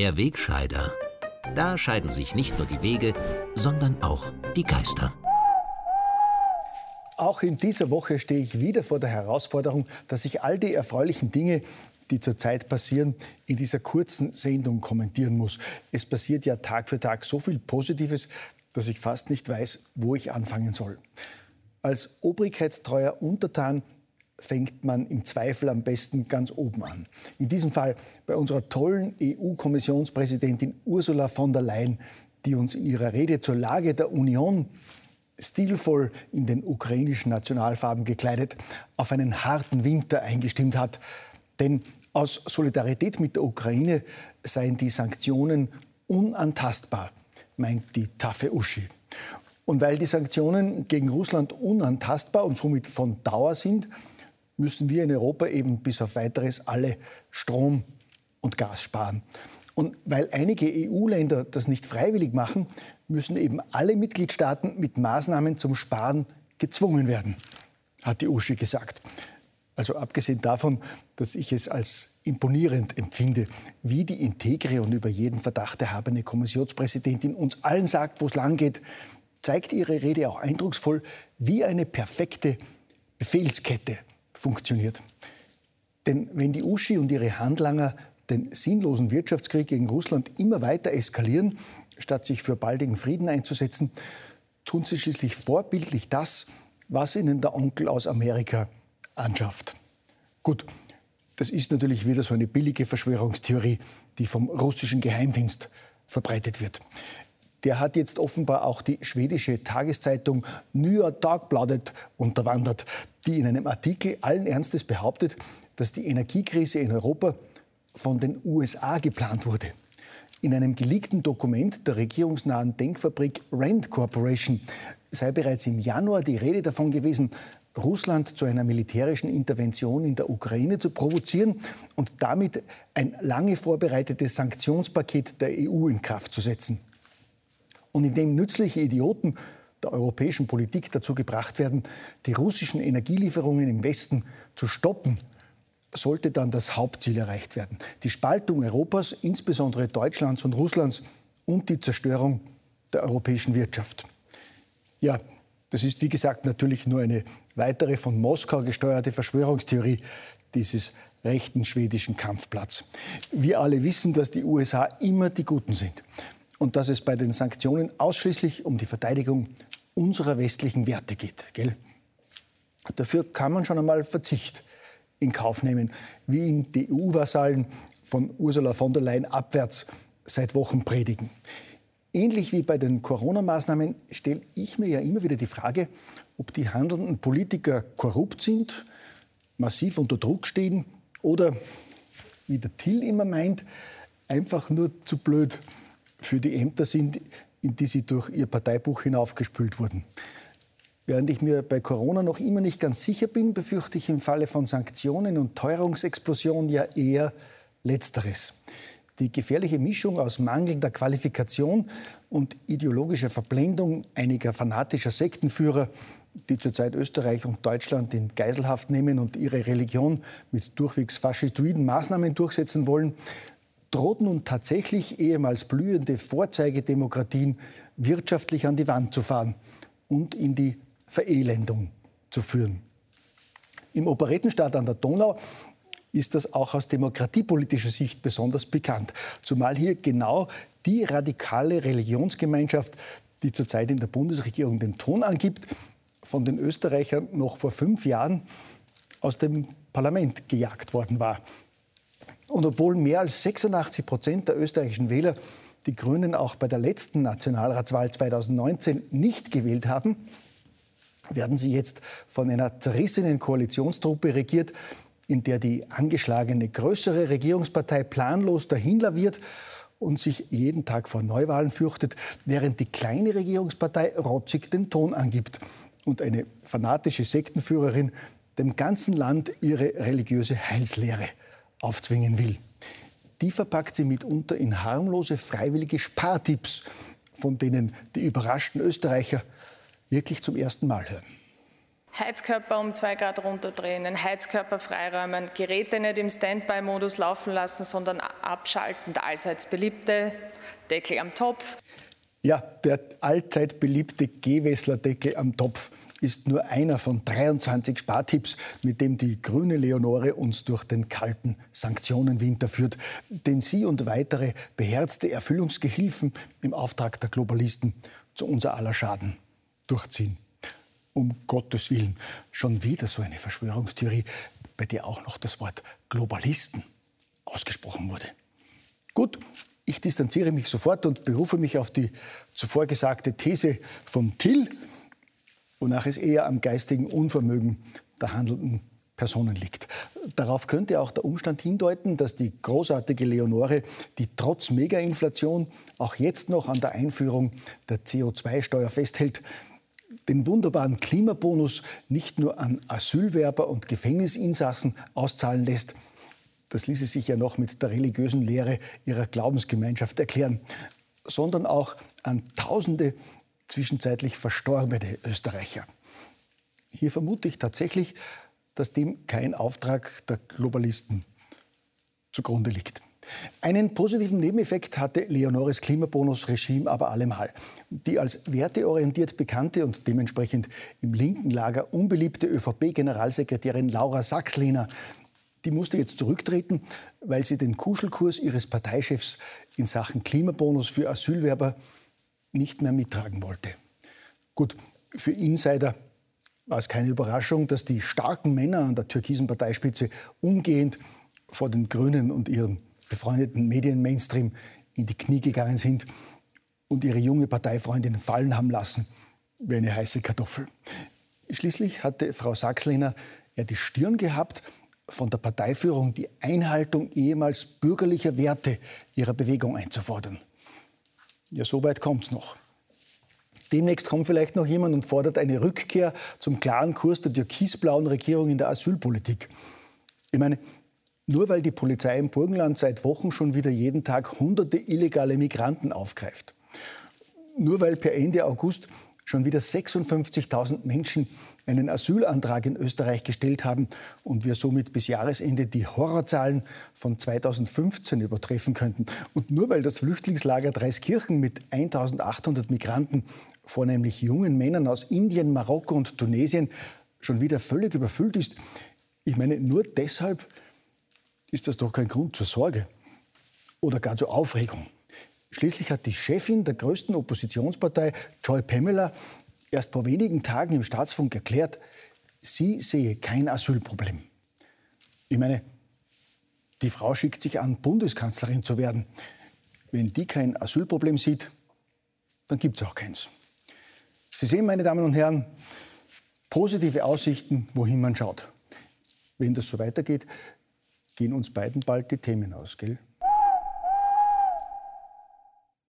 Der Wegscheider. Da scheiden sich nicht nur die Wege, sondern auch die Geister. Auch in dieser Woche stehe ich wieder vor der Herausforderung, dass ich all die erfreulichen Dinge, die zurzeit passieren, in dieser kurzen Sendung kommentieren muss. Es passiert ja Tag für Tag so viel Positives, dass ich fast nicht weiß, wo ich anfangen soll. Als obrigkeitstreuer Untertan fängt man im Zweifel am besten ganz oben an. In diesem Fall bei unserer tollen EU-Kommissionspräsidentin Ursula von der Leyen, die uns in ihrer Rede zur Lage der Union stilvoll in den ukrainischen Nationalfarben gekleidet auf einen harten Winter eingestimmt hat. Denn aus Solidarität mit der Ukraine seien die Sanktionen unantastbar, meint die taffe Uschi. Und weil die Sanktionen gegen Russland unantastbar und somit von Dauer sind, müssen wir in Europa eben bis auf weiteres alle Strom und Gas sparen. Und weil einige EU-Länder das nicht freiwillig machen, müssen eben alle Mitgliedstaaten mit Maßnahmen zum Sparen gezwungen werden, hat die Uschi gesagt. Also abgesehen davon, dass ich es als imponierend empfinde, wie die integre und über jeden Verdacht erhabene Kommissionspräsidentin uns allen sagt, wo es lang geht, zeigt ihre Rede auch eindrucksvoll, wie eine perfekte Befehlskette funktioniert. Denn wenn die Uschi und ihre Handlanger den sinnlosen Wirtschaftskrieg gegen Russland immer weiter eskalieren, statt sich für baldigen Frieden einzusetzen, tun sie schließlich vorbildlich das, was ihnen der Onkel aus Amerika anschafft. Gut, das ist natürlich wieder so eine billige Verschwörungstheorie, die vom russischen Geheimdienst verbreitet wird. Der hat jetzt offenbar auch die schwedische Tageszeitung Nya Dagbladet unterwandert, die in einem Artikel allen Ernstes behauptet, dass die Energiekrise in Europa von den USA geplant wurde. In einem geleakten Dokument der regierungsnahen Denkfabrik Rand Corporation sei bereits im Januar die Rede davon gewesen, Russland zu einer militärischen Intervention in der Ukraine zu provozieren und damit ein lange vorbereitetes Sanktionspaket der EU in Kraft zu setzen. Und indem nützliche Idioten der europäischen Politik dazu gebracht werden, die russischen Energielieferungen im Westen zu stoppen, sollte dann das Hauptziel erreicht werden. Die Spaltung Europas, insbesondere Deutschlands und Russlands und die Zerstörung der europäischen Wirtschaft. Ja, das ist wie gesagt natürlich nur eine weitere von Moskau gesteuerte Verschwörungstheorie dieses rechten schwedischen Kampfplatz. Wir alle wissen, dass die USA immer die Guten sind und dass es bei den Sanktionen ausschließlich um die Verteidigung unserer westlichen Werte geht. Gell? Dafür kann man schon einmal Verzicht in Kauf nehmen, wie ihn die EU-Vasallen von Ursula von der Leyen abwärts seit Wochen predigen. Ähnlich wie bei den Corona-Maßnahmen stelle ich mir ja immer wieder die Frage, ob die handelnden Politiker korrupt sind, massiv unter Druck stehen oder, wie der Till immer meint, einfach nur zu blöd für die Ämter sind, in die sie durch ihr Parteibuch hinaufgespült wurden. Während ich mir bei Corona noch immer nicht ganz sicher bin, befürchte ich im Falle von Sanktionen und Teuerungsexplosion ja eher Letzteres. Die gefährliche Mischung aus mangelnder Qualifikation und ideologischer Verblendung einiger fanatischer Sektenführer, die zurzeit Österreich und Deutschland in Geiselhaft nehmen und ihre Religion mit durchwegs faschistoiden Maßnahmen durchsetzen wollen, droht nun tatsächlich ehemals blühende Vorzeigedemokratien wirtschaftlich an die Wand zu fahren und in die Verelendung zu führen. Im Operettenstaat an der Donau ist das auch aus demokratiepolitischer Sicht besonders bekannt. Zumal hier genau die radikale Religionsgemeinschaft, die zurzeit in der Bundesregierung den Ton angibt, von den Österreichern noch vor fünf Jahren aus dem Parlament gejagt worden war. Und obwohl mehr als 86 Prozent der österreichischen Wähler die Grünen auch bei der letzten Nationalratswahl 2019 nicht gewählt haben, werden sie jetzt von einer zerrissenen Koalitionstruppe regiert, in der die angeschlagene größere Regierungspartei planlos dahinlaviert und sich jeden Tag vor Neuwahlen fürchtet, während die kleine Regierungspartei rotzig den Ton angibt und eine fanatische Sektenführerin dem ganzen Land ihre religiöse Heilslehre aufzwingen will. Die verpackt sie mitunter in harmlose, freiwillige Spartipps, von denen die überraschten Österreicher wirklich zum ersten Mal hören. Heizkörper um zwei Grad runterdrehen, den Heizkörper freiräumen, Geräte nicht im Standby-Modus laufen lassen, sondern abschalten. Der allseits beliebte Deckel am Topf. Ja, der allzeit beliebte Gewessler-Deckel am Topf ist nur einer von 23 Spartipps, mit dem die grüne Leonore uns durch den kalten Sanktionenwinter führt, den sie und weitere beherzte Erfüllungsgehilfen im Auftrag der Globalisten zu unser aller Schaden durchziehen. Um Gottes Willen, schon wieder so eine Verschwörungstheorie, bei der auch noch das Wort Globalisten ausgesprochen wurde. Gut, ich distanziere mich sofort und berufe mich auf die zuvor gesagte These von Till, wonach es eher am geistigen Unvermögen der handelnden Personen liegt. Darauf könnte auch der Umstand hindeuten, dass die großartige Leonore, die trotz Megainflation auch jetzt noch an der Einführung der CO2-Steuer festhält, den wunderbaren Klimabonus nicht nur an Asylwerber und Gefängnisinsassen auszahlen lässt, das ließe sich ja noch mit der religiösen Lehre ihrer Glaubensgemeinschaft erklären, sondern auch an Tausende zwischenzeitlich verstorbene Österreicher. Hier vermute ich tatsächlich, dass dem kein Auftrag der Globalisten zugrunde liegt. Einen positiven Nebeneffekt hatte Leonores Klimabonus-Regime aber allemal. Die als werteorientiert bekannte und dementsprechend im linken Lager unbeliebte ÖVP-Generalsekretärin Laura Sachslehner, die musste jetzt zurücktreten, weil sie den Kuschelkurs ihres Parteichefs in Sachen Klimabonus für Asylwerber nicht mehr mittragen wollte. Gut, für Insider war es keine Überraschung, dass die starken Männer an der türkisen Parteispitze umgehend vor den Grünen und ihrem befreundeten Medien-Mainstream in die Knie gegangen sind und ihre junge Parteifreundin fallen haben lassen wie eine heiße Kartoffel. Schließlich hatte Frau Sachslehner ja die Stirn gehabt, von der Parteiführung die Einhaltung ehemals bürgerlicher Werte ihrer Bewegung einzufordern. Ja, so weit kommt es noch. Demnächst kommt vielleicht noch jemand und fordert eine Rückkehr zum klaren Kurs der türkisblauen Regierung in der Asylpolitik. Ich meine, nur weil die Polizei im Burgenland seit Wochen schon wieder jeden Tag hunderte illegale Migranten aufgreift. Nur weil per Ende August schon wieder 56.000 Menschen einen Asylantrag in Österreich gestellt haben und wir somit bis Jahresende die Horrorzahlen von 2015 übertreffen könnten. Und nur weil das Flüchtlingslager Dreiskirchen mit 1.800 Migranten, vornehmlich jungen Männern aus Indien, Marokko und Tunesien, schon wieder völlig überfüllt ist, ich meine, nur deshalb ist das doch kein Grund zur Sorge oder gar zur Aufregung. Schließlich hat die Chefin der größten Oppositionspartei, Joy Pamela, erst vor wenigen Tagen im Staatsfunk erklärt, sie sehe kein Asylproblem. Ich meine, die Frau schickt sich an, Bundeskanzlerin zu werden. Wenn die kein Asylproblem sieht, dann gibt es auch keins. Sie sehen, meine Damen und Herren, positive Aussichten, wohin man schaut. Wenn das so weitergeht, gehen uns beiden bald die Themen aus, gell?